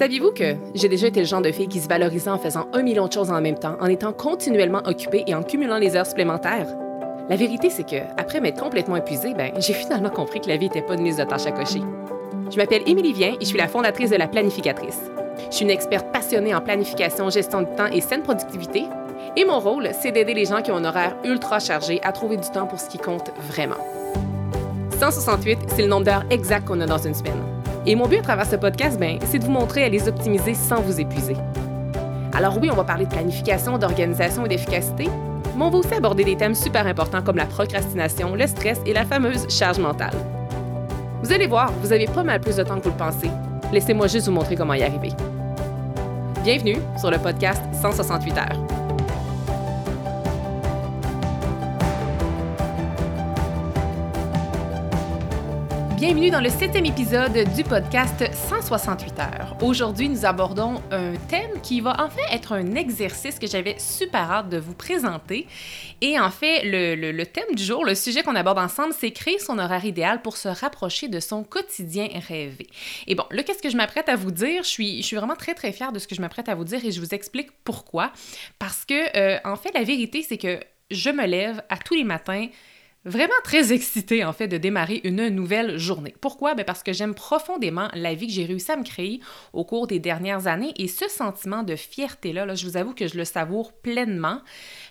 Saviez-vous que j'ai déjà été le genre de fille qui se valorisait en faisant un million de choses en même temps, en étant continuellement occupée et en cumulant les heures supplémentaires? La vérité, c'est que, après m'être complètement épuisée, ben, j'ai finalement compris que la vie n'était pas une liste de tâches à cocher. Je m'appelle Émilie Vien et je suis la fondatrice de La Planificatrice. Je suis une experte passionnée en planification, gestion du temps et saine productivité. Et mon rôle, c'est d'aider les gens qui ont un horaire ultra chargé à trouver du temps pour ce qui compte vraiment. 168, c'est le nombre d'heures exact qu'on a dans une semaine. Et mon but à travers ce podcast, ben, c'est de vous montrer à les optimiser sans vous épuiser. Alors oui, on va parler de planification, d'organisation et d'efficacité, mais on va aussi aborder des thèmes super importants comme la procrastination, le stress et la fameuse charge mentale. Vous allez voir, vous avez pas mal plus de temps que vous le pensez. Laissez-moi juste vous montrer comment y arriver. Bienvenue sur le podcast 168 heures. Bienvenue dans le septième épisode du podcast 168 heures. Aujourd'hui, nous abordons un thème qui va en fait être un exercice que j'avais super hâte de vous présenter. Et en fait, le, thème du jour, le sujet qu'on aborde ensemble, c'est créer son horaire idéal pour se rapprocher de son quotidien rêvé. Et bon, là, qu'est-ce que je m'apprête à vous dire? Je suis, je suis vraiment très, très fière de ce que je m'apprête à vous dire et je vous explique pourquoi. Parce que, euh, en fait, la vérité, c'est que je me lève à tous les matins vraiment très excitée en fait de démarrer une nouvelle journée. Pourquoi? Ben parce que j'aime profondément la vie que j'ai réussi à me créer au cours des dernières années et ce sentiment de fierté-là, là, je vous avoue que je le savoure pleinement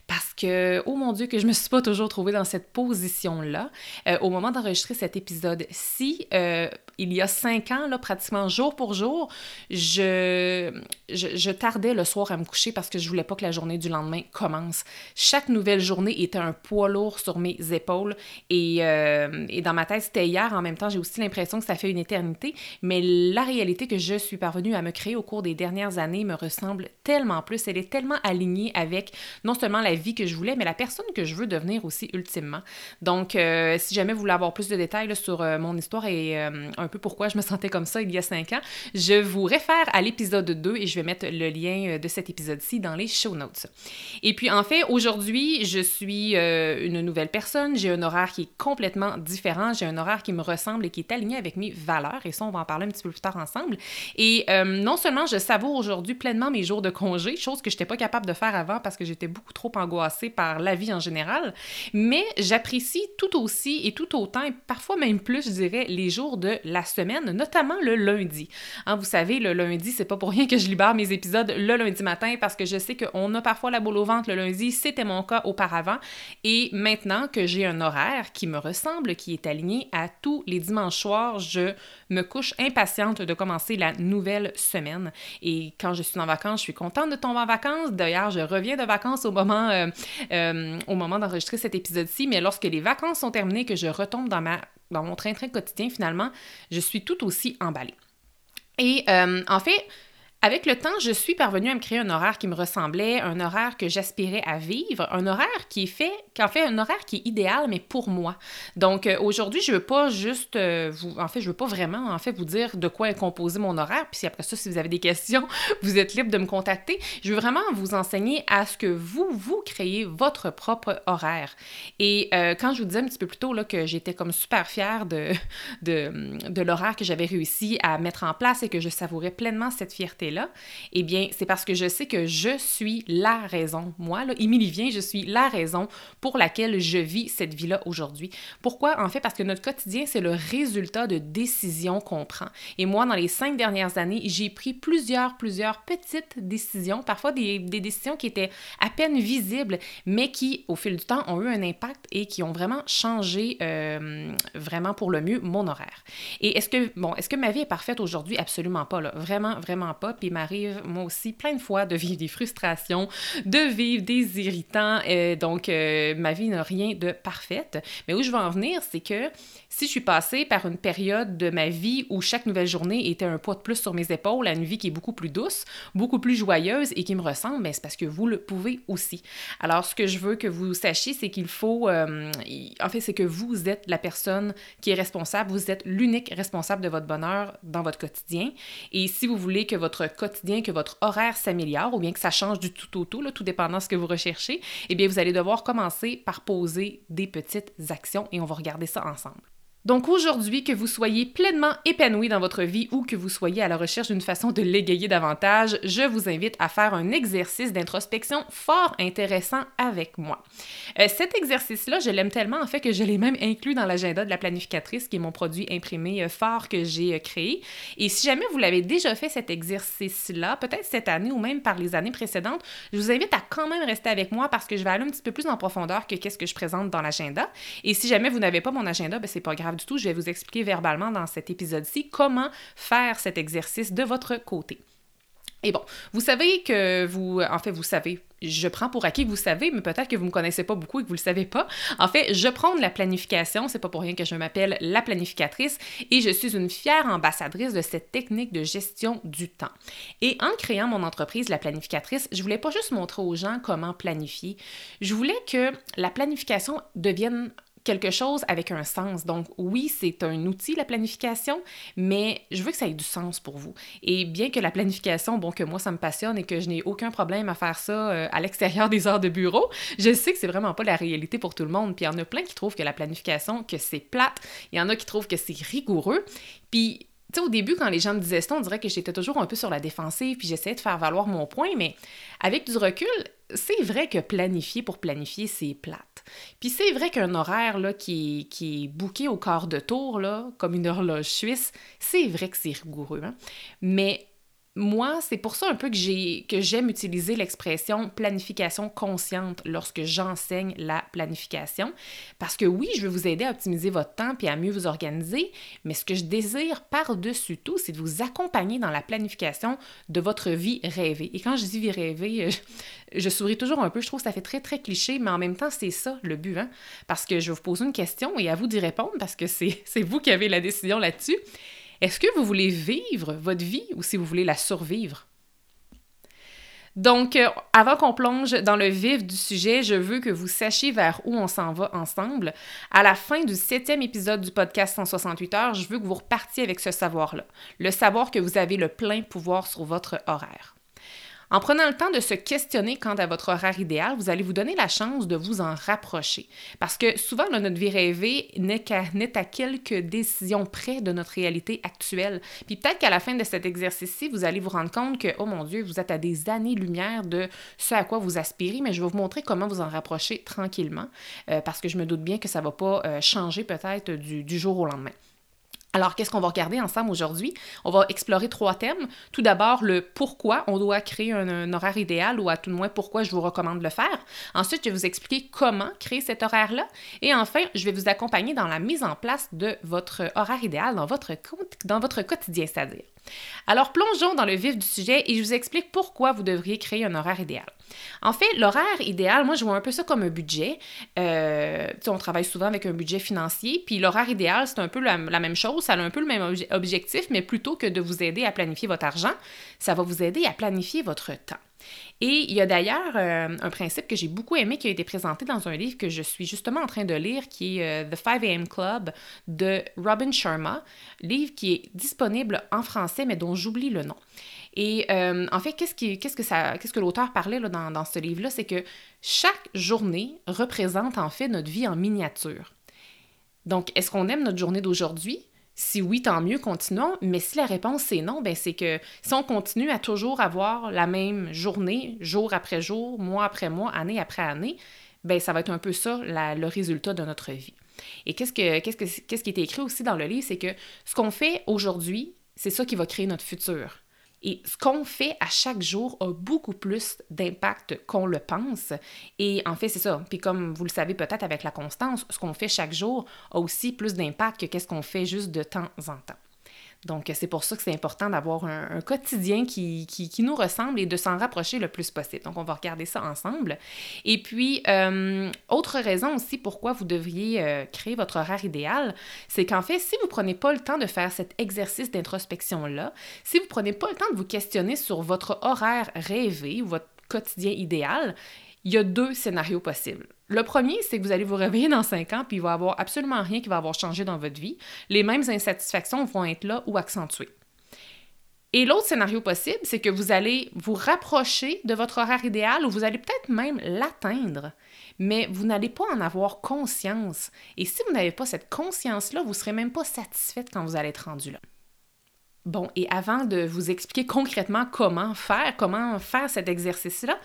parce que, oh mon Dieu, que je me suis pas toujours trouvée dans cette position-là. Euh, au moment d'enregistrer cet épisode-ci, euh, il y a cinq ans, là, pratiquement jour pour jour, je, je, tardais le soir à me coucher parce que je voulais pas que la journée du lendemain commence. Chaque nouvelle journée était un poids lourd sur mes épaules et, euh, et dans ma tête, c'était hier. En même temps, j'ai aussi l'impression que ça fait une éternité, mais la réalité que je suis parvenue à me créer au cours des dernières années me ressemble tellement plus. Elle est tellement alignée avec non seulement la vie que je voulais, mais la personne que je veux devenir aussi ultimement. Donc, euh, si jamais vous voulez avoir plus de détails sur euh, mon histoire et euh, un peu pourquoi je me sentais comme ça il y a cinq ans, je vous réfère à l'épisode 2 et je vais mettre le lien de cet épisode-ci dans les show notes. Et puis, en fait, aujourd'hui, je suis une nouvelle personne. J'ai un horaire qui est complètement différent. J'ai un horaire qui me ressemble et qui est aligné avec mes valeurs. Et ça, on va en parler un petit peu plus tard ensemble. Et non seulement je savoure aujourd'hui pleinement mes jours de congé, chose que je n'étais pas capable de faire avant parce que j'étais beaucoup trop en angoissée par la vie en général, mais j'apprécie tout aussi et tout autant, et parfois même plus, je dirais, les jours de la semaine, notamment le lundi. Hein, vous savez, le lundi, c'est pas pour rien que je libère mes épisodes le lundi matin parce que je sais qu'on a parfois la boule au ventre le lundi, c'était mon cas auparavant, et maintenant que j'ai un horaire qui me ressemble, qui est aligné à tous les dimanches soirs, je me couche impatiente de commencer la nouvelle semaine. Et quand je suis en vacances, je suis contente de tomber en vacances. D'ailleurs, je reviens de vacances au moment euh, euh, au moment d'enregistrer cet épisode-ci, mais lorsque les vacances sont terminées, que je retombe dans, ma, dans mon train-train quotidien, finalement, je suis tout aussi emballée. Et euh, en fait, avec le temps, je suis parvenue à me créer un horaire qui me ressemblait, un horaire que j'aspirais à vivre, un horaire qui est fait, qu'en fait, un horaire qui est idéal, mais pour moi. Donc euh, aujourd'hui, je veux pas juste euh, vous, en fait, je veux pas vraiment en fait vous dire de quoi est composé mon horaire. Puis après ça, si vous avez des questions, vous êtes libre de me contacter. Je veux vraiment vous enseigner à ce que vous vous créez votre propre horaire. Et euh, quand je vous disais un petit peu plus tôt là que j'étais comme super fière de de, de l'horaire que j'avais réussi à mettre en place et que je savourais pleinement cette fierté là eh bien, c'est parce que je sais que je suis la raison. Moi, là, Émilie vient, je suis la raison pour laquelle je vis cette vie-là aujourd'hui. Pourquoi? En fait, parce que notre quotidien, c'est le résultat de décisions qu'on prend. Et moi, dans les cinq dernières années, j'ai pris plusieurs, plusieurs petites décisions, parfois des, décisions qui étaient à peine visibles, mais qui, au fil du temps, ont eu un impact et qui ont vraiment changé euh, vraiment pour le mieux mon horaire. Et est-ce que, bon, est-ce que ma vie est parfaite aujourd'hui? Absolument pas, là. Vraiment, vraiment pas. Puis il m'arrive, moi aussi, plein de fois de vivre des frustrations, de vivre des irritants. Euh, donc, euh, ma vie n'a rien de parfaite. Mais où je veux en venir, c'est que si je suis passée par une période de ma vie où chaque nouvelle journée était un poids de plus sur mes épaules, à une vie qui est beaucoup plus douce, beaucoup plus joyeuse et qui me ressemble, mais ben, c'est parce que vous le pouvez aussi. Alors, ce que je veux que vous sachiez, c'est qu'il faut, euh, en fait, c'est que vous êtes la personne qui est responsable, vous êtes l'unique responsable de votre bonheur dans votre quotidien. Et si vous voulez que votre quotidien, que votre horaire s'améliore ou bien que ça change du tout au tout, tout dépendant de ce que vous recherchez, eh bien, vous allez devoir commencer par poser des petites actions et on va regarder ça ensemble. Donc aujourd'hui, que vous soyez pleinement épanoui dans votre vie ou que vous soyez à la recherche d'une façon de l'égayer davantage, je vous invite à faire un exercice d'introspection fort intéressant avec moi. Euh, cet exercice-là, je l'aime tellement en fait que je l'ai même inclus dans l'agenda de la planificatrice, qui est mon produit imprimé euh, fort que j'ai euh, créé. Et si jamais vous l'avez déjà fait cet exercice-là, peut-être cette année ou même par les années précédentes, je vous invite à quand même rester avec moi parce que je vais aller un petit peu plus en profondeur que qu'est-ce que je présente dans l'agenda. Et si jamais vous n'avez pas mon agenda, ben c'est pas grave du tout. Je vais vous expliquer verbalement dans cet épisode-ci comment faire cet exercice de votre côté. Et bon, vous savez que vous, en fait, vous savez, je prends pour acquis que vous savez, mais peut-être que vous ne me connaissez pas beaucoup et que vous ne le savez pas. En fait, je prends de la planification, c'est pas pour rien que je m'appelle la planificatrice et je suis une fière ambassadrice de cette technique de gestion du temps. Et en créant mon entreprise, la planificatrice, je voulais pas juste montrer aux gens comment planifier, je voulais que la planification devienne quelque chose avec un sens. Donc oui, c'est un outil, la planification, mais je veux que ça ait du sens pour vous. Et bien que la planification, bon, que moi, ça me passionne et que je n'ai aucun problème à faire ça euh, à l'extérieur des heures de bureau, je sais que c'est vraiment pas la réalité pour tout le monde. Puis il y en a plein qui trouvent que la planification, que c'est plate. Il y en a qui trouvent que c'est rigoureux. Puis tu sais, au début, quand les gens me disaient ça, on dirait que j'étais toujours un peu sur la défensive, puis j'essayais de faire valoir mon point, mais avec du recul, c'est vrai que planifier pour planifier, c'est plate. Puis c'est vrai qu'un horaire qui, est bouqué au quart de tour, comme une horloge suisse, c'est vrai que c'est rigoureux. Hein? Mais moi, c'est pour ça un peu que j'ai que j'aime utiliser l'expression planification consciente lorsque j'enseigne la planification parce que oui, je veux vous aider à optimiser votre temps puis à mieux vous organiser, mais ce que je désire par-dessus tout, c'est de vous accompagner dans la planification de votre vie rêvée. Et quand je dis vie rêvée, je, je souris toujours un peu, je trouve que ça fait très très cliché, mais en même temps, c'est ça le but hein? parce que je vais vous poser une question et à vous d'y répondre parce que c'est vous qui avez la décision là-dessus. Est-ce que vous voulez vivre votre vie ou si vous voulez la survivre? Donc, euh, avant qu'on plonge dans le vif du sujet, je veux que vous sachiez vers où on s'en va ensemble. À la fin du septième épisode du podcast 168 heures, je veux que vous repartiez avec ce savoir-là. Le savoir que vous avez le plein pouvoir sur votre horaire. En prenant le temps de se questionner quant à votre horaire idéal, vous allez vous donner la chance de vous en rapprocher. Parce que souvent, notre vie rêvée n'est à, quelques décisions près de notre réalité actuelle. Puis peut-être qu'à la fin de cet exercice-ci, vous allez vous rendre compte que, oh mon Dieu, vous êtes à des années-lumière de ce à quoi vous aspirez, mais je vais vous montrer comment vous en rapprocher tranquillement, euh, parce que je me doute bien que ça ne va pas euh, changer peut-être du jour au lendemain. Alors, qu'est-ce qu'on va regarder ensemble aujourd'hui? On va explorer trois thèmes. Tout d'abord, le pourquoi on doit créer un, horaire idéal ou à tout le moins pourquoi je vous recommande de le faire. Ensuite, je vais vous expliquer comment créer cet horaire-là. Et enfin, je vais vous accompagner dans la mise en place de votre horaire idéal dans votre, dans votre quotidien, c'est-à-dire. Alors, plongeons dans le vif du sujet et je vous explique pourquoi vous devriez créer un horaire idéal. En fait, l'horaire idéal, moi, je vois un peu ça comme un budget. Euh, on travaille souvent avec un budget financier, puis l'horaire idéal, c'est un peu la, même chose, ça a un peu le même objectif, mais plutôt que de vous aider à planifier votre argent, ça va vous aider à planifier votre temps. Et il y a d'ailleurs euh, un principe que j'ai beaucoup aimé qui a été présenté dans un livre que je suis justement en train de lire, qui est euh, The 5 AM Club de Robin Sharma, livre qui est disponible en français mais dont j'oublie le nom. Et euh, en fait, qu'est-ce, que l'auteur parlait là, dans, dans ce livre-là, c'est que chaque journée représente en fait notre vie en miniature. Donc, est-ce qu'on aime notre journée d'aujourd'hui? Si oui, tant mieux, continuons. Mais si la réponse c'est non, ben c'est que si on continue à toujours avoir la même journée, jour après jour, mois après mois, année après année, ben ça va être un peu ça le résultat de notre vie. Et qu'est-ce, que, qu'est-ce, que, qu'est-ce qui est écrit aussi dans le livre, c'est que ce qu'on fait aujourd'hui, c'est ça qui va créer notre futur. Et ce qu'on fait à chaque jour a beaucoup plus d'impact qu'on le pense. Et en fait, c'est ça. Puis comme vous le savez peut-être avec la constance, ce qu'on fait chaque jour a aussi plus d'impact que qu'est-ce qu'on fait juste de temps en temps. Donc, c'est pour ça que c'est important d'avoir un, quotidien qui, nous ressemble et de s'en rapprocher le plus possible. Donc, on va regarder ça ensemble. Et puis, euh, autre raison aussi pourquoi vous devriez euh, créer votre horaire idéal, c'est qu'en fait, si vous ne prenez pas le temps de faire cet exercice d'introspection-là, si vous ne prenez pas le temps de vous questionner sur votre horaire rêvé ou votre quotidien idéal, il y a deux scénarios possibles. Le premier, c'est que vous allez vous réveiller dans cinq ans, puis il va y avoir absolument rien qui va avoir changé dans votre vie. Les mêmes insatisfactions vont être là ou accentuées. Et l'autre scénario possible, c'est que vous allez vous rapprocher de votre horaire idéal ou vous allez peut-être même l'atteindre, mais vous n'allez pas en avoir conscience. Et si vous n'avez pas cette conscience-là, vous ne serez même pas satisfaite quand vous allez être rendu là. Bon, et avant de vous expliquer concrètement comment faire, comment faire cet exercice-là,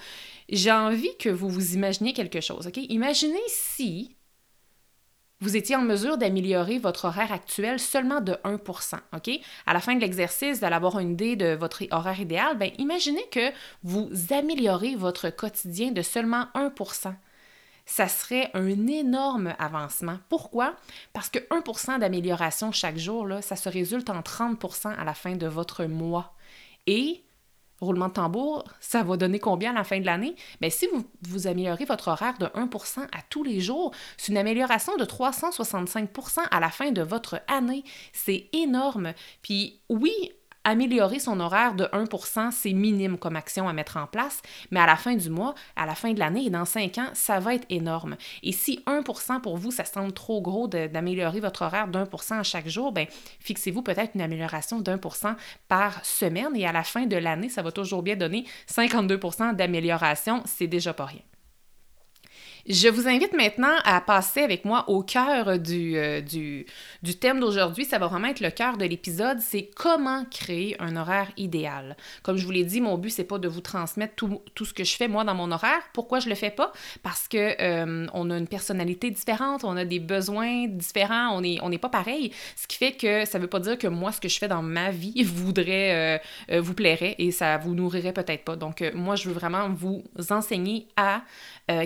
j'ai envie que vous vous imaginiez quelque chose, OK? Imaginez si vous étiez en mesure d'améliorer votre horaire actuel seulement de 1% OK? À la fin de l'exercice, d'aller avoir une idée de votre horaire idéal, bien, imaginez que vous améliorez votre quotidien de seulement 1% ça serait un énorme avancement. Pourquoi? Parce que 1% d'amélioration chaque jour, ça se résulte en 30% à la fin de votre mois. Et roulement de tambour, ça va donner combien à la fin de l'année? Bien, si vous, vous améliorez votre horaire de 1% à tous les jours, c'est une amélioration de 365% à la fin de votre année. C'est énorme. Puis oui, améliorer son horaire de 1 c'est minime comme action à mettre en place, mais à la fin du mois, à la fin de l'année et dans 5 ans, ça va être énorme. Et si 1 pour vous, ça semble trop gros d'améliorer votre horaire d'un pour à chaque jour, ben fixez-vous peut-être une amélioration d'un pour par semaine et à la fin de l'année, ça va toujours bien donner 52% d'amélioration, c'est déjà pas rien. Je vous invite maintenant à passer avec moi au cœur du, euh, du, du, thème d'aujourd'hui. Ça va vraiment être le cœur de l'épisode, c'est comment créer un horaire idéal. Comme je vous l'ai dit, mon but, c'est pas de vous transmettre tout, tout, ce que je fais moi dans mon horaire. Pourquoi je le fais pas? Parce que euh, on a une personnalité différente, on a des besoins différents, on n'est on est pas pareil. Ce qui fait que ça veut pas dire que moi, ce que je fais dans ma vie voudrait, euh, vous plairait et ça vous nourrirait peut-être pas. Donc, moi, je veux vraiment vous enseigner à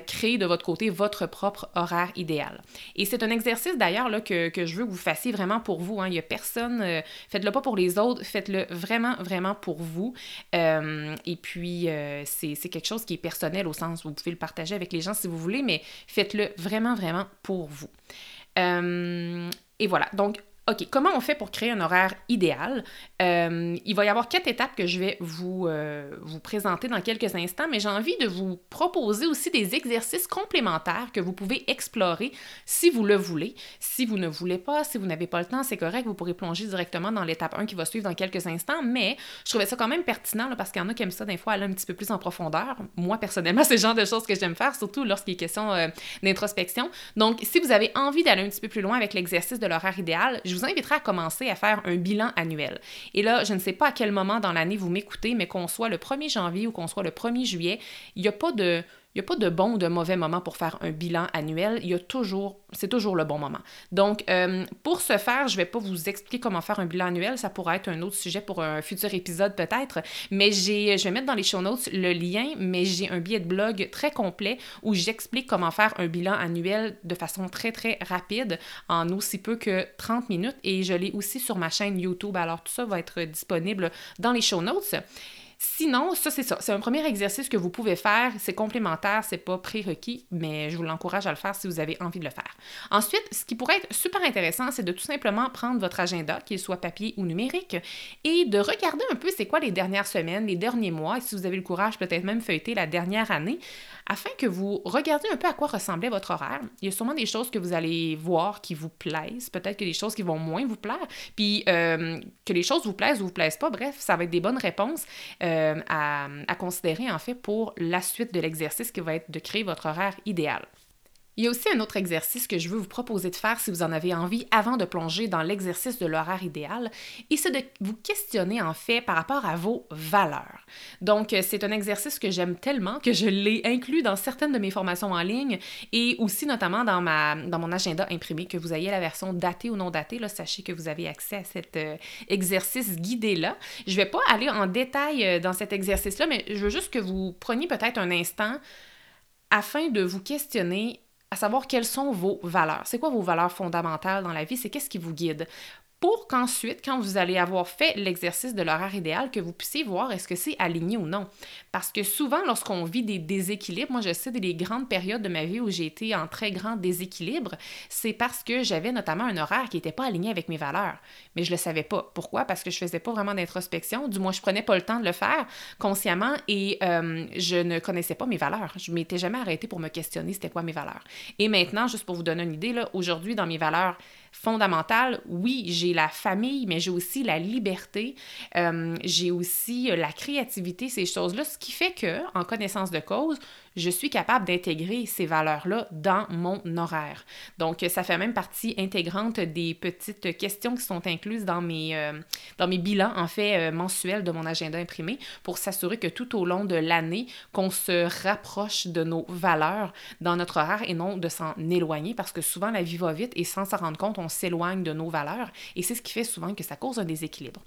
créer de votre votre propre horaire idéal. Et c'est un exercice d'ailleurs que, que, je veux que vous fassiez vraiment pour vous. Hein. Il n'y a personne, euh, faites-le pas pour les autres, faites-le vraiment, vraiment pour vous. Euh, et puis, euh, c'est quelque chose qui est personnel au sens où vous pouvez le partager avec les gens si vous voulez, mais faites-le vraiment, vraiment pour vous. et voilà, donc OK, comment on fait pour créer un horaire idéal? Euh, il va y avoir quatre étapes que je vais vous, euh, vous présenter dans quelques instants, mais j'ai envie de vous proposer aussi des exercices complémentaires que vous pouvez explorer si vous le voulez. Si vous ne voulez pas, si vous n'avez pas le temps, c'est correct, vous pourrez plonger directement dans l'étape 1 qui va suivre dans quelques instants, mais je trouvais ça quand même pertinent parce qu'il y en a qui aiment ça des fois aller un petit peu plus en profondeur. Moi, personnellement, c'est le genre de choses que j'aime faire, surtout lorsqu'il est question euh, d'introspection. Donc, si vous avez envie d'aller un petit peu plus loin avec l'exercice de l'horaire idéal, vous inviterai à commencer à faire un bilan annuel. Et là, je ne sais pas à quel moment dans l'année vous m'écoutez, mais qu'on soit le 1er janvier ou qu'on soit le 1er juillet, il n'y a pas de n'y a pas de bon ou de mauvais moment pour faire un bilan annuel. Il y a toujours, c'est toujours le bon moment. Donc, euh, pour ce faire, je ne vais pas vous expliquer comment faire un bilan annuel. Ça pourrait être un autre sujet pour un futur épisode peut-être. Mais j'ai, je vais mettre dans les show notes le lien, mais j'ai un billet de blog très complet où j'explique comment faire un bilan annuel de façon très, très rapide en aussi peu que 30 minutes. Et je l'ai aussi sur ma chaîne YouTube. Alors, tout ça va être disponible dans les show notes. Sinon, ça, c'est ça. C'est un premier exercice que vous pouvez faire. C'est complémentaire, c'est pas prérequis, mais je vous l'encourage à le faire si vous avez envie de le faire. Ensuite, ce qui pourrait être super intéressant, c'est de tout simplement prendre votre agenda, qu'il soit papier ou numérique, et de regarder un peu c'est quoi les dernières semaines, les derniers mois, et si vous avez le courage, peut-être même feuilleter la dernière année, afin que vous regardiez un peu à quoi ressemblait votre horaire. Il y a sûrement des choses que vous allez voir qui vous plaisent, peut-être que des choses qui vont moins vous plaire, puis euh, que les choses vous plaisent ou vous plaisent pas. Bref, ça va être des bonnes réponses euh, à, à considérer en fait pour la suite de l'exercice qui va être de créer votre horaire idéal. Il y a aussi un autre exercice que je veux vous proposer de faire si vous en avez envie avant de plonger dans l'exercice de l'horaire idéal, et c'est de vous questionner en fait par rapport à vos valeurs. Donc, euh, c'est un exercice que j'aime tellement que je l'ai inclus dans certaines de mes formations en ligne et aussi notamment dans, ma, dans mon agenda imprimé, que vous ayez la version datée ou non datée, là, sachez que vous avez accès à cet euh, exercice guidé-là. Je ne vais pas aller en détail euh, dans cet exercice-là, mais je veux juste que vous preniez peut-être un instant afin de vous questionner à savoir quelles sont vos valeurs. C'est quoi vos valeurs fondamentales dans la vie? C'est qu'est-ce qui vous guide? pour qu'ensuite, quand vous allez avoir fait l'exercice de l'horaire idéal, que vous puissiez voir est-ce que c'est aligné ou non. Parce que souvent, lorsqu'on vit des déséquilibres, moi je sais des grandes périodes de ma vie où j'ai été en très grand déséquilibre, c'est parce que j'avais notamment un horaire qui n'était pas aligné avec mes valeurs. Mais je ne le savais pas. Pourquoi? Parce que je faisais pas vraiment d'introspection, du moins je prenais pas le temps de le faire consciemment et euh, je ne connaissais pas mes valeurs. Je m'étais jamais arrêtée pour me questionner c'était quoi mes valeurs. Et maintenant, juste pour vous donner une idée, aujourd'hui, dans mes valeurs, fondamentale. Oui, j'ai la famille, mais j'ai aussi la liberté, euh, j'ai aussi la créativité, ces choses-là, ce qui fait que, en connaissance de cause, je suis capable d'intégrer ces valeurs-là dans mon horaire. Donc, ça fait même partie intégrante des petites questions qui sont incluses dans mes, euh, bilans, en fait, euh, mensuels de mon agenda imprimé pour s'assurer que tout au long de l'année, qu'on se rapproche de nos valeurs dans notre horaire et non de s'en éloigner parce que souvent la vie va vite et sans s'en rendre compte, on s'éloigne de nos valeurs et c'est ce qui fait souvent que ça cause un déséquilibre.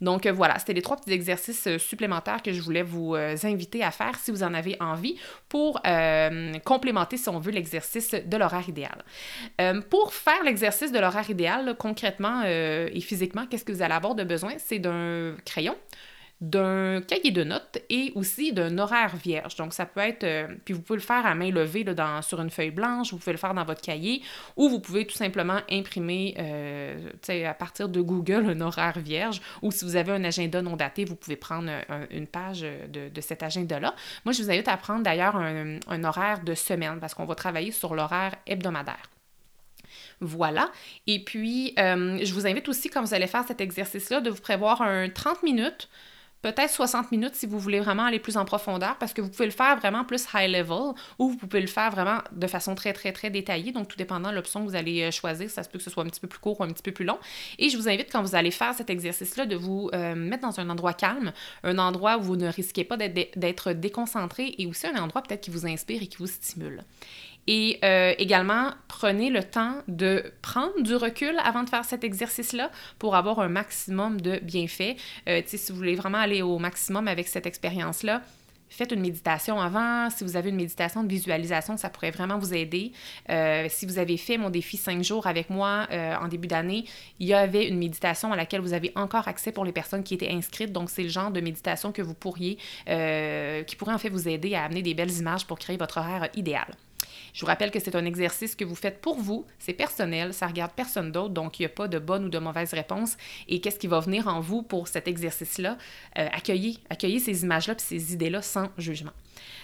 Donc euh, voilà, c'était les trois petits exercices euh, supplémentaires que je voulais vous euh, inviter à faire si vous en avez envie pour complémenter, si on veut, l'exercice de l'horaire idéal. pour faire l'exercice de l'horaire idéal, concrètement et physiquement, qu'est-ce que vous allez avoir de besoin? C'est d'un crayon, d'un cahier de notes et aussi d'un horaire vierge. Donc, ça peut être, euh, puis vous pouvez le faire à main levée là, sur une feuille blanche, vous pouvez le faire dans votre cahier ou vous pouvez tout simplement imprimer euh, à partir de Google un horaire vierge ou si vous avez un agenda non daté, vous pouvez prendre une page de, de cet agenda-là. Moi, je vous invite à prendre d'ailleurs un, horaire de semaine parce qu'on va travailler sur l'horaire hebdomadaire. Voilà. Et puis, euh, je vous invite aussi, quand vous allez faire cet exercice-là, de vous prévoir un 30 minutes peut-être 60 minutes si vous voulez vraiment aller plus en profondeur, parce que vous pouvez le faire vraiment plus high level ou vous pouvez le faire vraiment de façon très, très, très détaillée. Donc, tout dépendant de l'option que vous allez euh, choisir, ça se peut que ce soit un petit peu plus court ou un petit peu plus long. Et je vous invite, quand vous allez faire cet exercice-là, de vous euh, mettre dans un endroit calme, un endroit où vous ne risquez pas d'être déconcentré et aussi un endroit peut-être qui vous inspire et qui vous stimule. Et euh, également, prenez le temps de prendre du recul avant de faire cet exercice-là pour avoir un maximum de bienfaits. Euh, si vous voulez vraiment aller au maximum avec cette expérience-là, Faites une méditation avant. Si vous avez une méditation de visualisation, ça pourrait vraiment vous aider. Euh, si vous avez fait mon défi 5 jours avec moi en début d'année, il y avait une méditation à laquelle vous avez encore accès pour les personnes qui étaient inscrites. Donc, c'est le genre de méditation que vous pourriez, qui pourrait en fait vous aider à amener des belles images pour créer votre horaire idéal. Je vous rappelle que c'est un exercice que vous faites pour vous, c'est personnel, ça regarde personne d'autre, donc il n'y a pas de bonne ou de mauvaise réponse. Et qu'est-ce qui va venir en vous pour cet exercice-là? Euh, accueillez, accueillez ces images-là et ces idées-là sans jugement.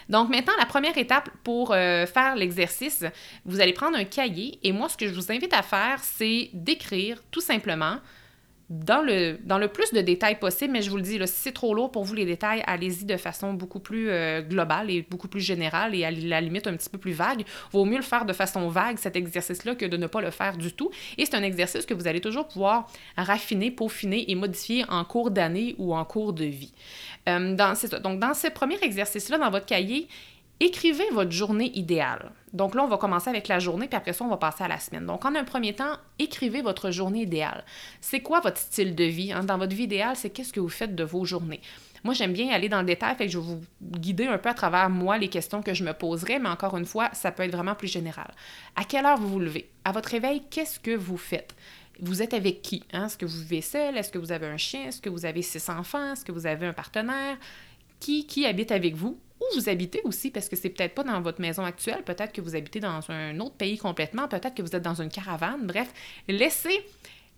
Donc maintenant, la première étape pour euh, faire l'exercice, vous allez prendre un cahier et moi, ce que je vous invite à faire, c'est d'écrire tout simplement dans le, dans le plus de détails possible, mais je vous le dis, là, si c'est trop lourd pour vous les détails, allez-y de façon beaucoup plus euh, globale et beaucoup plus générale et à la limite un petit peu plus vague. Vaut mieux le faire de façon vague, cet exercice-là, que de ne pas le faire du tout. Et c'est un exercice que vous allez toujours pouvoir raffiner, peaufiner et modifier en cours d'année ou en cours de vie. Euh, Donc, dans ce premier exercice-là, dans votre cahier, Écrivez votre journée idéale. Donc là, on va commencer avec la journée, puis après ça, on va passer à la semaine. Donc, en un premier temps, écrivez votre journée idéale. C'est quoi votre style de vie? Hein? Dans votre vie idéale, c'est qu'est-ce que vous faites de vos journées? Moi, j'aime bien aller dans le détail, fait que je vais vous guider un peu à travers moi les questions que je me poserai, mais encore une fois, ça peut être vraiment plus général. À quelle heure vous vous levez? À votre réveil, qu'est-ce que vous faites? Vous êtes avec qui? Hein? Est-ce que vous vivez seul? Est-ce que vous avez un chien? Est-ce que vous avez six enfants? Est-ce que vous avez un partenaire? Qui, habite avec vous? où vous habitez aussi, parce que c'est peut-être pas dans votre maison actuelle, peut-être que vous habitez dans un autre pays complètement, peut-être que vous êtes dans une caravane. Bref, laissez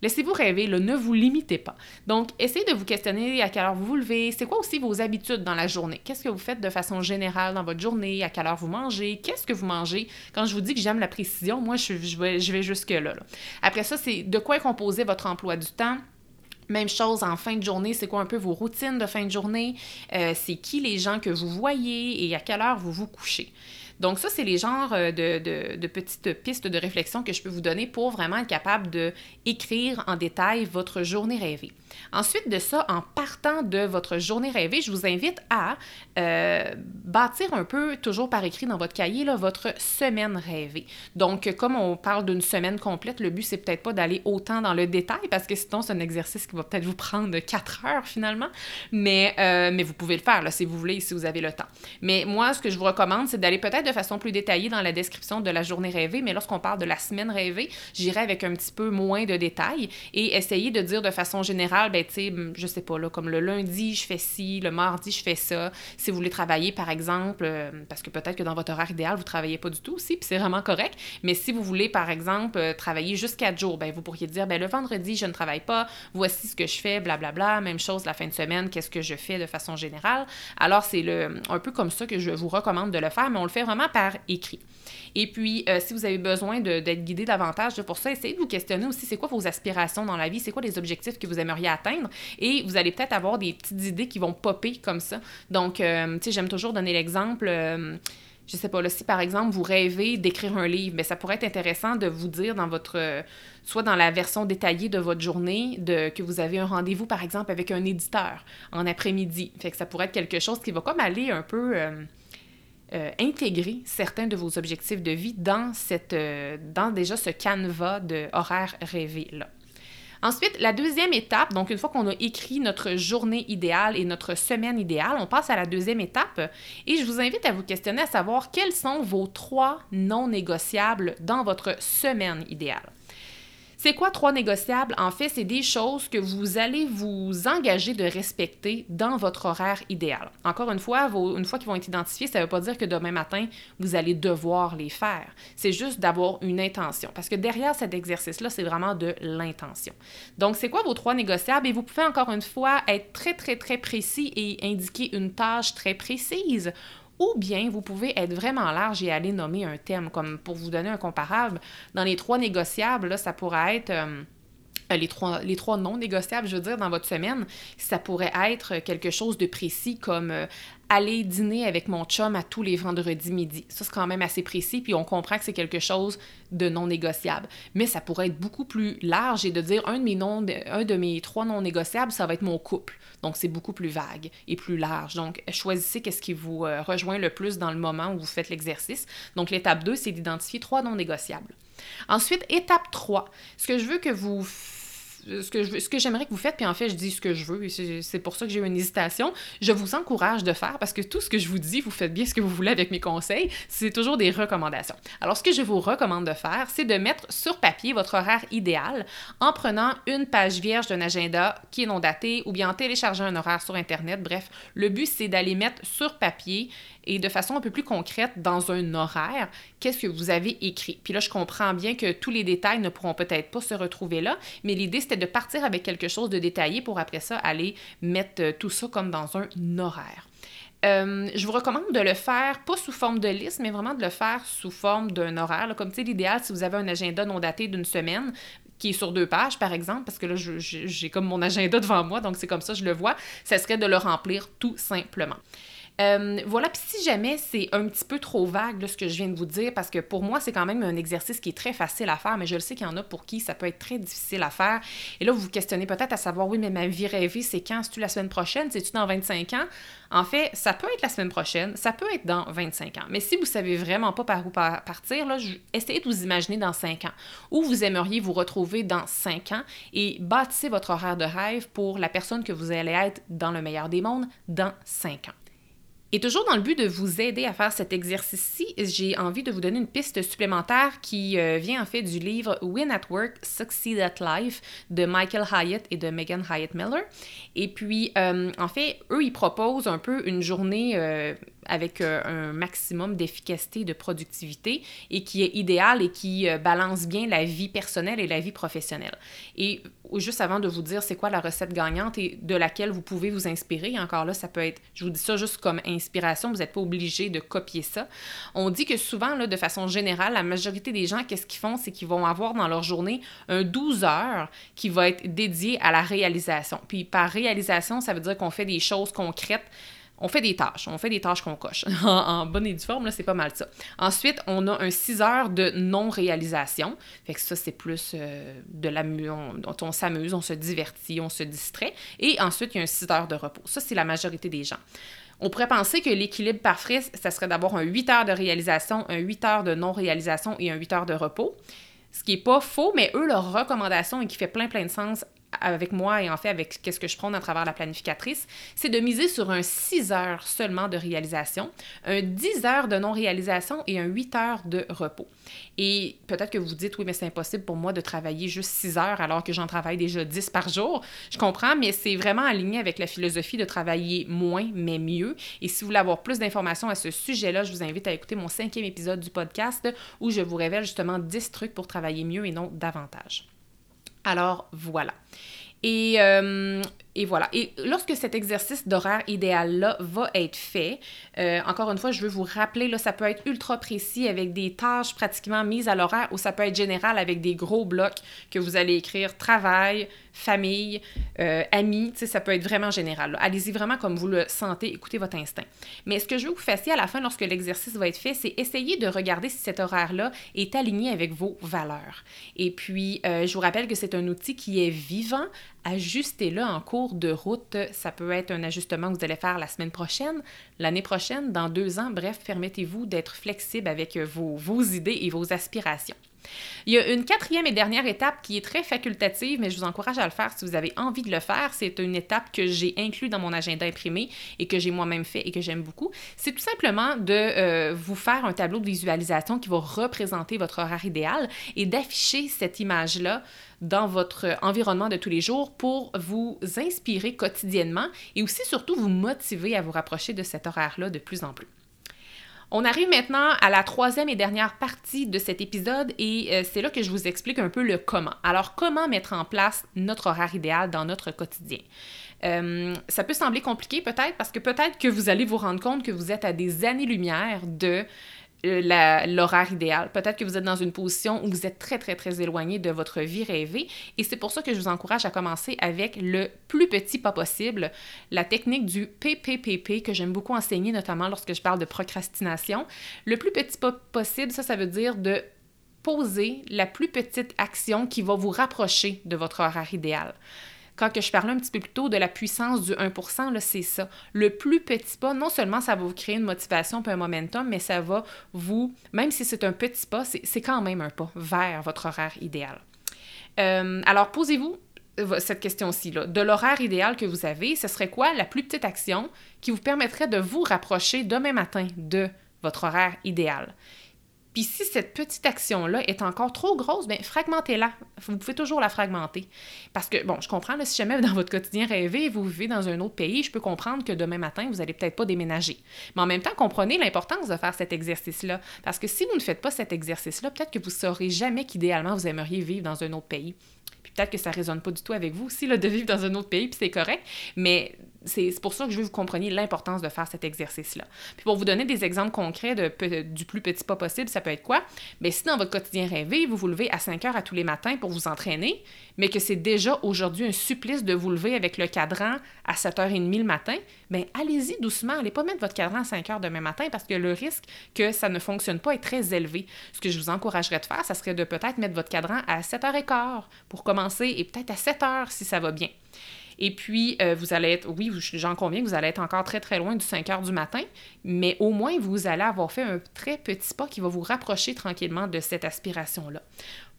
Laissez-vous rêver, ne vous limitez pas. Donc, essayez de vous questionner à quelle heure vous vous levez. C'est quoi aussi vos habitudes dans la journée? Qu'est-ce que vous faites de façon générale dans votre journée? À quelle heure vous mangez? Qu'est-ce que vous mangez? Quand je vous dis que j'aime la précision, moi, je, vais, jusque-là. Là. Après ça, c'est de quoi est composé votre emploi du temps? Même chose en fin de journée, c'est quoi un peu vos routines de fin de journée? Euh, c'est qui les gens que vous voyez et à quelle heure vous vous couchez? Donc ça, c'est les genres euh, de, de, petites pistes de réflexion que je peux vous donner pour vraiment être capable de écrire en détail votre journée rêvée. Ensuite de ça, en partant de votre journée rêvée, je vous invite à euh, bâtir un peu, toujours par écrit dans votre cahier, là, votre semaine rêvée. Donc, comme on parle d'une semaine complète, le but, c'est peut-être pas d'aller autant dans le détail parce que sinon, c'est un exercice qui va peut-être vous prendre quatre heures finalement. Mais, euh, mais vous pouvez le faire là, si vous voulez, si vous avez le temps. Mais moi, ce que je vous recommande, c'est d'aller peut-être de façon plus détaillée dans la description de la journée rêvée. Mais lorsqu'on parle de la semaine rêvée, j'irai avec un petit peu moins de détails et essayer de dire de façon générale ben, tu sais, je sais pas, là, comme le lundi, je fais ci, le mardi, je fais ça. Si vous voulez travailler, par exemple, euh, parce que peut-être que dans votre horaire idéal, vous travaillez pas du tout aussi, puis c'est vraiment correct. Mais si vous voulez, par exemple, euh, travailler juste quatre jours, ben, vous pourriez dire, ben, le vendredi, je ne travaille pas. Voici ce que je fais, blablabla, même chose la fin de semaine, qu'est-ce que je fais de façon générale. Alors, c'est un peu comme ça que je vous recommande de le faire, mais on le fait vraiment par écrit. Et puis, euh, si vous avez besoin d'être guidé davantage pour ça, essayez de vous questionner aussi c'est quoi vos aspirations dans la vie, c'est quoi les objectifs que vous aimeriez atteindre. Et vous allez peut-être avoir des petites idées qui vont popper comme ça. Donc, euh, tu sais, j'aime toujours donner l'exemple. Euh, je sais pas, là, si par exemple vous rêvez d'écrire un livre, mais ça pourrait être intéressant de vous dire dans votre, soit dans la version détaillée de votre journée, de, que vous avez un rendez-vous par exemple avec un éditeur en après-midi. Fait que ça pourrait être quelque chose qui va comme aller un peu euh, intégrer certains de vos objectifs de vie dans, cette, euh, dans déjà ce canevas de horaire rêvé là. Ensuite, la deuxième étape, donc une fois qu'on a écrit notre journée idéale et notre semaine idéale, on passe à la deuxième étape et je vous invite à vous questionner à savoir quels sont vos trois non négociables dans votre semaine idéale. C'est quoi trois négociables? En fait, c'est des choses que vous allez vous engager de respecter dans votre horaire idéal. Encore une fois, une fois qu'ils vont être identifiés, ça ne veut pas dire que demain matin, vous allez devoir les faire. C'est juste d'avoir une intention. Parce que derrière cet exercice-là, c'est vraiment de l'intention. Donc, c'est quoi vos trois négociables? Et vous pouvez encore une fois être très, très, très précis et indiquer une tâche très précise ou bien vous pouvez être vraiment large et aller nommer un thème. Comme pour vous donner un comparable, dans les trois négociables, là, ça pourrait être... Euh, les trois, les trois non négociables, je veux dire, dans votre semaine, ça pourrait être quelque chose de précis comme euh, aller dîner avec mon chum à tous les vendredis midi. Ça, c'est quand même assez précis, puis on comprend que c'est quelque chose de non négociable. Mais ça pourrait être beaucoup plus large et de dire un de mes, un de trois non négociables, ça va être mon couple. Donc, c'est beaucoup plus vague et plus large. Donc, choisissez qu'est-ce qui vous euh, rejoint le plus dans le moment où vous faites l'exercice. Donc, l'étape 2, c'est d'identifier trois non négociables. Ensuite, étape 3, ce que je veux que vous ce que, que j'aimerais que vous faites, puis en fait, je dis ce que je veux, c'est pour ça que j'ai eu une hésitation. Je vous encourage de faire parce que tout ce que je vous dis, vous faites bien ce que vous voulez avec mes conseils. C'est toujours des recommandations. Alors, ce que je vous recommande de faire, c'est de mettre sur papier votre horaire idéal en prenant une page vierge d'un agenda qui est non daté ou bien en téléchargeant un horaire sur Internet. Bref, le but, c'est d'aller mettre sur papier et de façon un peu plus concrète dans un horaire, qu'est-ce que vous avez écrit? Puis là, je comprends bien que tous les détails ne pourront peut-être pas se retrouver là, mais l'idée, c'était de partir avec quelque chose de détaillé pour après ça aller mettre euh, tout ça comme dans un horaire. Euh, je vous recommande de le faire, pas sous forme de liste, mais vraiment de le faire sous forme d'un horaire. Comme tu sais, l'idéal, si vous avez un agenda non daté d'une semaine, qui est sur deux pages, par exemple, parce que là, j'ai comme mon agenda devant moi, donc c'est comme ça, je le vois, ça serait de le remplir tout simplement. Euh, voilà, puis si jamais c'est un petit peu trop vague ce que je viens de vous dire, parce que pour moi, c'est quand même un exercice qui est très facile à faire, mais je le sais qu'il y en a pour qui ça peut être très difficile à faire. Et là, vous vous questionnez peut-être à savoir, oui, mais ma vie rêvée, c'est quand? C'est-tu la semaine prochaine? C'est-tu dans 25 ans? En fait, ça peut être la semaine prochaine, ça peut être dans 25 ans. Mais si vous savez vraiment pas par où partir, essayez de vous imaginer dans 5 ans, où vous aimeriez vous retrouver dans 5 ans et bâtissez votre horaire de rêve pour la personne que vous allez être dans le meilleur des mondes dans 5 ans. Et toujours dans le but de vous aider à faire cet exercice-ci, j'ai envie de vous donner une piste supplémentaire qui euh, vient en fait du livre Win at Work, Succeed at Life de Michael Hyatt et de Megan Hyatt Miller. Et puis, euh, en fait, eux, ils proposent un peu une journée euh, avec un maximum d'efficacité et de productivité et qui est idéal et qui balance bien la vie personnelle et la vie professionnelle. Juste avant de vous dire c'est quoi la recette gagnante et de laquelle vous pouvez vous inspirer, encore là, ça peut être, je vous dis ça juste comme inspiration, vous n'êtes pas obligé de copier ça. On dit que souvent, de façon générale, la majorité des gens, qu'est-ce qu'ils font? C'est qu'ils vont avoir dans leur journée un 12 heures qui va être dédié à la réalisation. Puis par réalisation, ça veut dire qu'on fait des choses concrètes on fait des tâches, on fait des tâches qu'on coche. en, bonne et due forme, là, c'est pas mal ça. Ensuite, on a un 6 heures de non-réalisation. Fait que ça, c'est plus euh, de la... On, on s'amuse, on se divertit, on se distrait. Et ensuite, il y a un 6 heures de repos. Ça, c'est la majorité des gens. On pourrait penser que l'équilibre parfait, ça serait d'avoir un 8 heures de réalisation, un 8 heures de non-réalisation et un 8 heures de repos. Ce qui n'est pas faux, mais eux, leur recommandation et qui fait plein plein de sens avec moi et en fait avec qu'est-ce que je prends à travers la planificatrice, c'est de miser sur un 6 heures seulement de réalisation, un 10 heures de non-réalisation et un 8 heures de repos. Et peut-être que vous vous dites, oui, mais c'est impossible pour moi de travailler juste 6 heures alors que j'en travaille déjà 10 par jour. Je comprends, mais c'est vraiment aligné avec la philosophie de travailler moins, mais mieux. Et si vous voulez avoir plus d'informations à ce sujet-là, je vous invite à écouter mon cinquième épisode du podcast où je vous révèle justement 10 trucs pour travailler mieux et non davantage. Alors voilà. Et, euh, et voilà. Et lorsque cet exercice d'horaire idéal-là va être fait, euh, encore une fois, je veux vous rappeler, là, ça peut être ultra précis avec des tâches pratiquement mises à l'horaire ou ça peut être général avec des gros blocs que vous allez écrire travail, famille, euh, amis, ça peut être vraiment général. Allez-y vraiment comme vous le sentez, écoutez votre instinct. Mais ce que je veux que vous fassiez à la fin, lorsque l'exercice va être fait, c'est essayer de regarder si cet horaire-là est aligné avec vos valeurs. Et puis, euh, je vous rappelle que c'est un outil qui est vivant. Ajustez-le en cours de route. Ça peut être un ajustement que vous allez faire la semaine prochaine, l'année prochaine, dans deux ans. Bref, permettez-vous d'être flexible avec vos, vos idées et vos aspirations. Il y a une quatrième et dernière étape qui est très facultative, mais je vous encourage à le faire si vous avez envie de le faire. C'est une étape que j'ai inclue dans mon agenda imprimé et que j'ai moi-même fait et que j'aime beaucoup. C'est tout simplement de euh, vous faire un tableau de visualisation qui va représenter votre horaire idéal et d'afficher cette image-là dans votre environnement de tous les jours pour vous inspirer quotidiennement et aussi surtout vous motiver à vous rapprocher de cet horaire-là de plus en plus. On arrive maintenant à la troisième et dernière partie de cet épisode et euh, c'est là que je vous explique un peu le comment. Alors, comment mettre en place notre horaire idéal dans notre quotidien? Euh, ça peut sembler compliqué peut-être parce que peut-être que vous allez vous rendre compte que vous êtes à des années-lumière de l'horaire idéal. Peut-être que vous êtes dans une position où vous êtes très, très, très éloigné de votre vie rêvée. Et c'est pour ça que je vous encourage à commencer avec le plus petit pas possible, la technique du PPPP que j'aime beaucoup enseigner, notamment lorsque je parle de procrastination. Le plus petit pas possible, ça, ça veut dire de poser la plus petite action qui va vous rapprocher de votre horaire idéal. Quand je parlais un petit peu plus tôt de la puissance du 1%, c'est ça. Le plus petit pas, non seulement ça va vous créer une motivation puis un momentum, mais ça va vous, même si c'est un petit pas, c'est quand même un pas vers votre horaire idéal. Euh, alors, posez-vous cette question-ci. De l'horaire idéal que vous avez, ce serait quoi la plus petite action qui vous permettrait de vous rapprocher demain matin de votre horaire idéal? Puis si cette petite action-là est encore trop grosse, bien, fragmentez-la. Vous pouvez toujours la fragmenter. Parce que, bon, je comprends, si jamais dans votre quotidien rêvé, vous vivez dans un autre pays, je peux comprendre que demain matin, vous n'allez peut-être pas déménager. Mais en même temps, comprenez l'importance de faire cet exercice-là. Parce que si vous ne faites pas cet exercice-là, peut-être que vous ne saurez jamais qu'idéalement, vous aimeriez vivre dans un autre pays. Puis peut-être que ça ne résonne pas du tout avec vous aussi, là, de vivre dans un autre pays, puis c'est correct. Mais c'est pour ça que je veux que vous compreniez l'importance de faire cet exercice-là. Puis pour vous donner des exemples concrets du plus petit pas possible, ça peut être quoi? Bien, si dans votre quotidien rêvé, vous vous levez à 5 heures à tous les matins pour vous entraîner, mais que c'est déjà aujourd'hui un supplice de vous lever avec le cadran à 7h30 le matin, bien, allez-y doucement. Allez pas mettre votre cadran à 5 heures demain matin parce que le risque que ça ne fonctionne pas est très élevé. Ce que je vous encouragerais de faire, ça serait de peut-être mettre votre cadran à 7h15 pour commencer et peut-être à 7 heures si ça va bien. Et puis, euh, vous allez être, oui, j'en conviens vous allez être encore très, très loin du 5 heures du matin, mais au moins, vous allez avoir fait un très petit pas qui va vous rapprocher tranquillement de cette aspiration-là.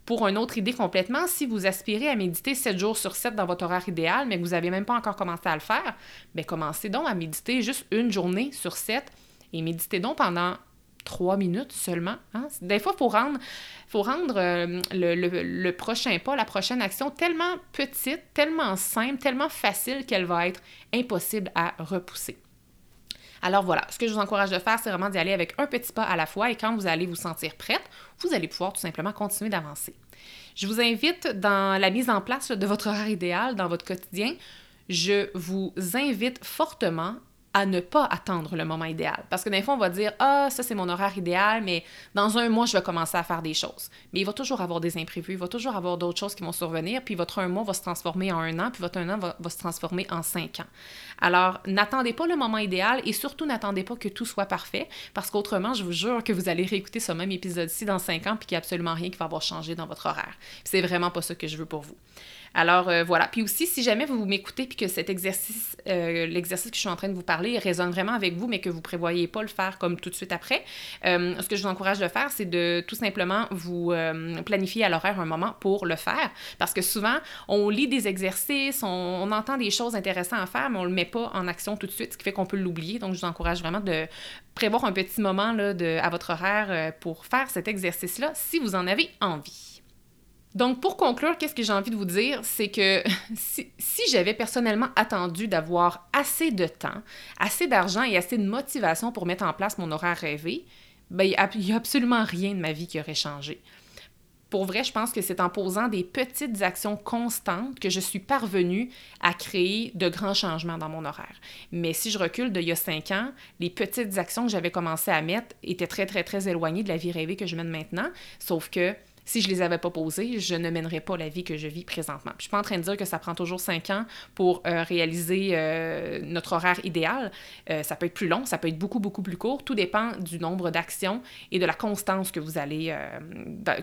Pour une autre idée complètement, si vous aspirez à méditer 7 jours sur 7 dans votre horaire idéal, mais que vous n'avez même pas encore commencé à le faire, bien, commencez donc à méditer juste une journée sur 7 et méditez donc pendant trois minutes seulement. Hein. Des fois, il faut rendre, faut rendre euh, le, prochain pas, la prochaine action tellement petite, tellement simple, tellement facile qu'elle va être impossible à repousser. Alors voilà, ce que je vous encourage de faire, c'est vraiment d'y aller avec un petit pas à la fois et quand vous allez vous sentir prête, vous allez pouvoir tout simplement continuer d'avancer. Je vous invite dans la mise en place de votre horaire idéal dans votre quotidien, je vous invite fortement à ne pas attendre le moment idéal. Parce que des fois, on va dire Ah, ça, c'est mon horaire idéal, mais dans un mois, je vais commencer à faire des choses. Mais il va toujours avoir des imprévus, il va toujours avoir d'autres choses qui vont survenir, puis votre un mois va se transformer en un an, puis votre un an va, se transformer en cinq ans. Alors, n'attendez pas le moment idéal et surtout, n'attendez pas que tout soit parfait, parce qu'autrement, je vous jure que vous allez réécouter ce même épisode-ci dans cinq ans, puis qu'il n'y a absolument rien qui va avoir changé dans votre horaire. C'est vraiment pas ça que je veux pour vous. Alors euh, voilà. Puis aussi, si jamais vous m'écoutez puis que cet exercice, euh, l'exercice que je suis en train de vous parler, résonne vraiment avec vous, mais que vous prévoyez pas le faire comme tout de suite après, euh, ce que je vous encourage de faire, c'est de tout simplement vous planifier à l'horaire un moment pour le faire. Parce que souvent, on lit des exercices, on, entend des choses intéressantes à faire, mais on le met pas en action tout de suite, ce qui fait qu'on peut l'oublier. Donc, je vous encourage vraiment de prévoir un petit moment à votre horaire pour faire cet exercice-là si vous en avez envie. Donc, pour conclure, qu'est-ce que j'ai envie de vous dire? C'est que si, j'avais personnellement attendu d'avoir assez de temps, assez d'argent et assez de motivation pour mettre en place mon horaire rêvé, ben, il n'y a, absolument rien de ma vie qui aurait changé. pour vrai, je pense que c'est en posant des petites actions constantes que je suis parvenue à créer de grands changements dans mon horaire. Mais si je recule d'il y a cinq ans, les petites actions que j'avais commencé à mettre étaient très, très, très éloignées de la vie rêvée que je mène maintenant. Sauf que si je les avais pas posées, je ne mènerais pas la vie que je vis présentement. Puis je suis pas en train de dire que ça prend toujours cinq ans pour euh, réaliser euh, notre horaire idéal. Euh, ça peut être plus long, ça peut être beaucoup, beaucoup plus court. Tout dépend du nombre d'actions et de la constance que vous allez,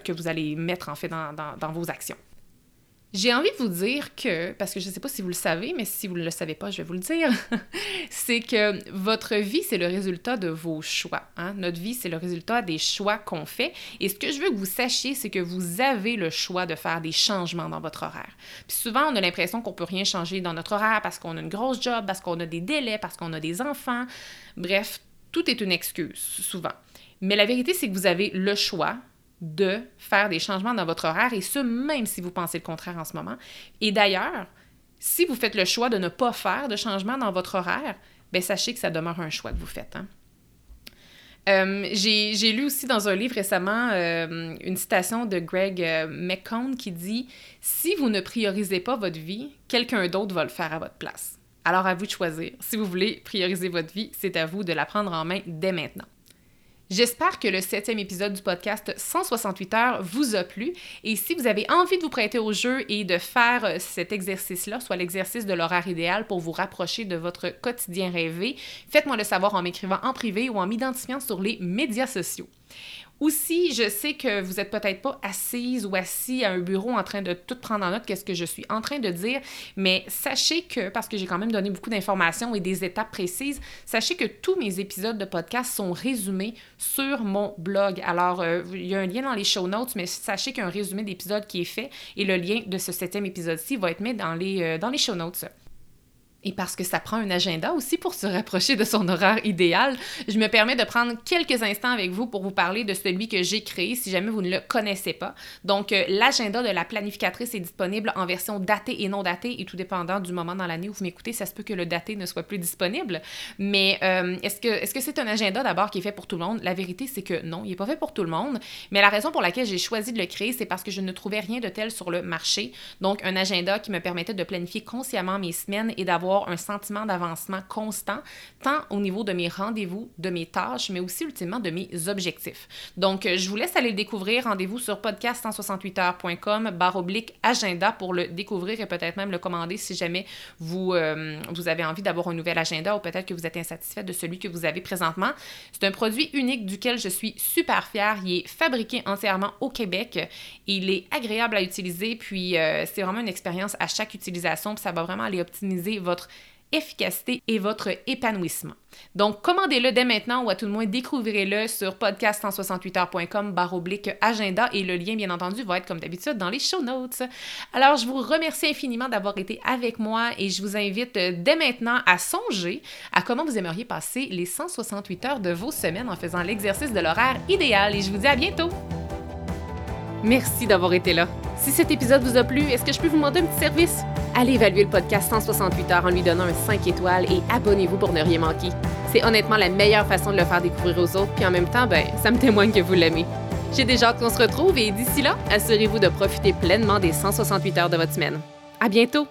que vous allez mettre en fait dans vos actions. J'ai envie de vous dire que, parce que je ne sais pas si vous le savez, mais si vous ne le savez pas, je vais vous le dire, c'est que votre vie, c'est le résultat de vos choix. Hein? Notre vie, c'est le résultat des choix qu'on fait. Et ce que je veux que vous sachiez, c'est que vous avez le choix de faire des changements dans votre horaire. Puis souvent, on a l'impression qu'on ne peut rien changer dans notre horaire parce qu'on a une grosse job, parce qu'on a des délais, parce qu'on a des enfants. Bref, tout est une excuse, souvent. Mais la vérité, c'est que vous avez le choix de faire des changements dans votre horaire, et ce, même si vous pensez le contraire en ce moment. Et d'ailleurs, si vous faites le choix de ne pas faire de changement dans votre horaire, bien, sachez que ça demeure un choix que vous faites. Hein. Euh, j'ai lu aussi dans un livre récemment euh, une citation de Greg euh, qui dit Si vous ne priorisez pas votre vie, quelqu'un d'autre va le faire à votre place. Alors à vous de choisir. Si vous voulez prioriser votre vie, c'est à vous de la prendre en main dès maintenant. J'espère que le septième épisode du podcast 168 heures vous a plu. Et si vous avez envie de vous prêter au jeu et de faire euh, cet exercice-là, soit l'exercice de l'horaire idéal pour vous rapprocher de votre quotidien rêvé, faites-moi le savoir en m'écrivant en privé ou en m'identifiant sur les médias sociaux. Aussi, je sais que vous n'êtes peut-être pas assise ou assis à un bureau en train de tout prendre en note qu'est-ce que je suis en train de dire, mais sachez que, parce que j'ai quand même donné beaucoup d'informations et des étapes précises, sachez que tous mes épisodes de podcast sont résumés sur mon blog. Alors, euh, il y a un lien dans les show notes, mais sachez qu'il y a un résumé d'épisode qui est fait et le lien de ce septième épisode-ci va être mis dans les, euh, dans les show notes. Et parce que ça prend un agenda aussi pour se rapprocher de son horaire idéal, je me permets de prendre quelques instants avec vous pour vous parler de celui que j'ai créé si jamais vous ne le connaissez pas. Donc, euh, l'agenda de la planificatrice est disponible en version datée et non datée et tout dépendant du moment dans l'année où vous m'écoutez, ça se peut que le daté ne soit plus disponible. Mais euh, est-ce que est-ce que c'est un agenda d'abord qui est fait pour tout le monde? La vérité, c'est que non, il n'est pas fait pour tout le monde. Mais la raison pour laquelle j'ai choisi de le créer, c'est parce que je ne trouvais rien de tel sur le marché. Donc, un agenda qui me permettait de planifier consciemment mes semaines et d'avoir un sentiment d'avancement constant, tant au niveau de mes rendez-vous, de mes tâches, mais aussi ultimement de mes objectifs. Donc, je vous laisse aller le découvrir. Rendez-vous sur podcast168heures.com barre oblique agenda pour le découvrir et peut-être même le commander si jamais vous, euh, vous avez envie d'avoir un nouvel agenda ou peut-être que vous êtes insatisfait de celui que vous avez présentement. C'est un produit unique duquel je suis super fière. Il est fabriqué entièrement au Québec. Il est agréable à utiliser, puis euh, c'est vraiment une expérience à chaque utilisation, puis ça va vraiment aller optimiser votre efficacité et votre épanouissement. Donc, commandez-le dès maintenant ou à tout le moins découvrez-le sur podcast168heures.com barre oblique agenda et le lien, bien entendu, va être comme d'habitude dans les show notes. Alors, je vous remercie infiniment d'avoir été avec moi et je vous invite dès maintenant à songer à comment vous aimeriez passer les 168 heures de vos semaines en faisant l'exercice de l'horaire idéal et je vous dis à bientôt! Merci d'avoir été là. Si cet épisode vous a plu, est-ce que je peux vous demander un petit service? Allez évaluer le podcast 168 heures en lui donnant un 5 étoiles et abonnez-vous pour ne rien manquer. C'est honnêtement la meilleure façon de le faire découvrir aux autres, puis en même temps, ben, ça me témoigne que vous l'aimez. J'ai déjà hâte qu'on se retrouve et d'ici là, assurez-vous de profiter pleinement des 168 heures de votre semaine. À bientôt!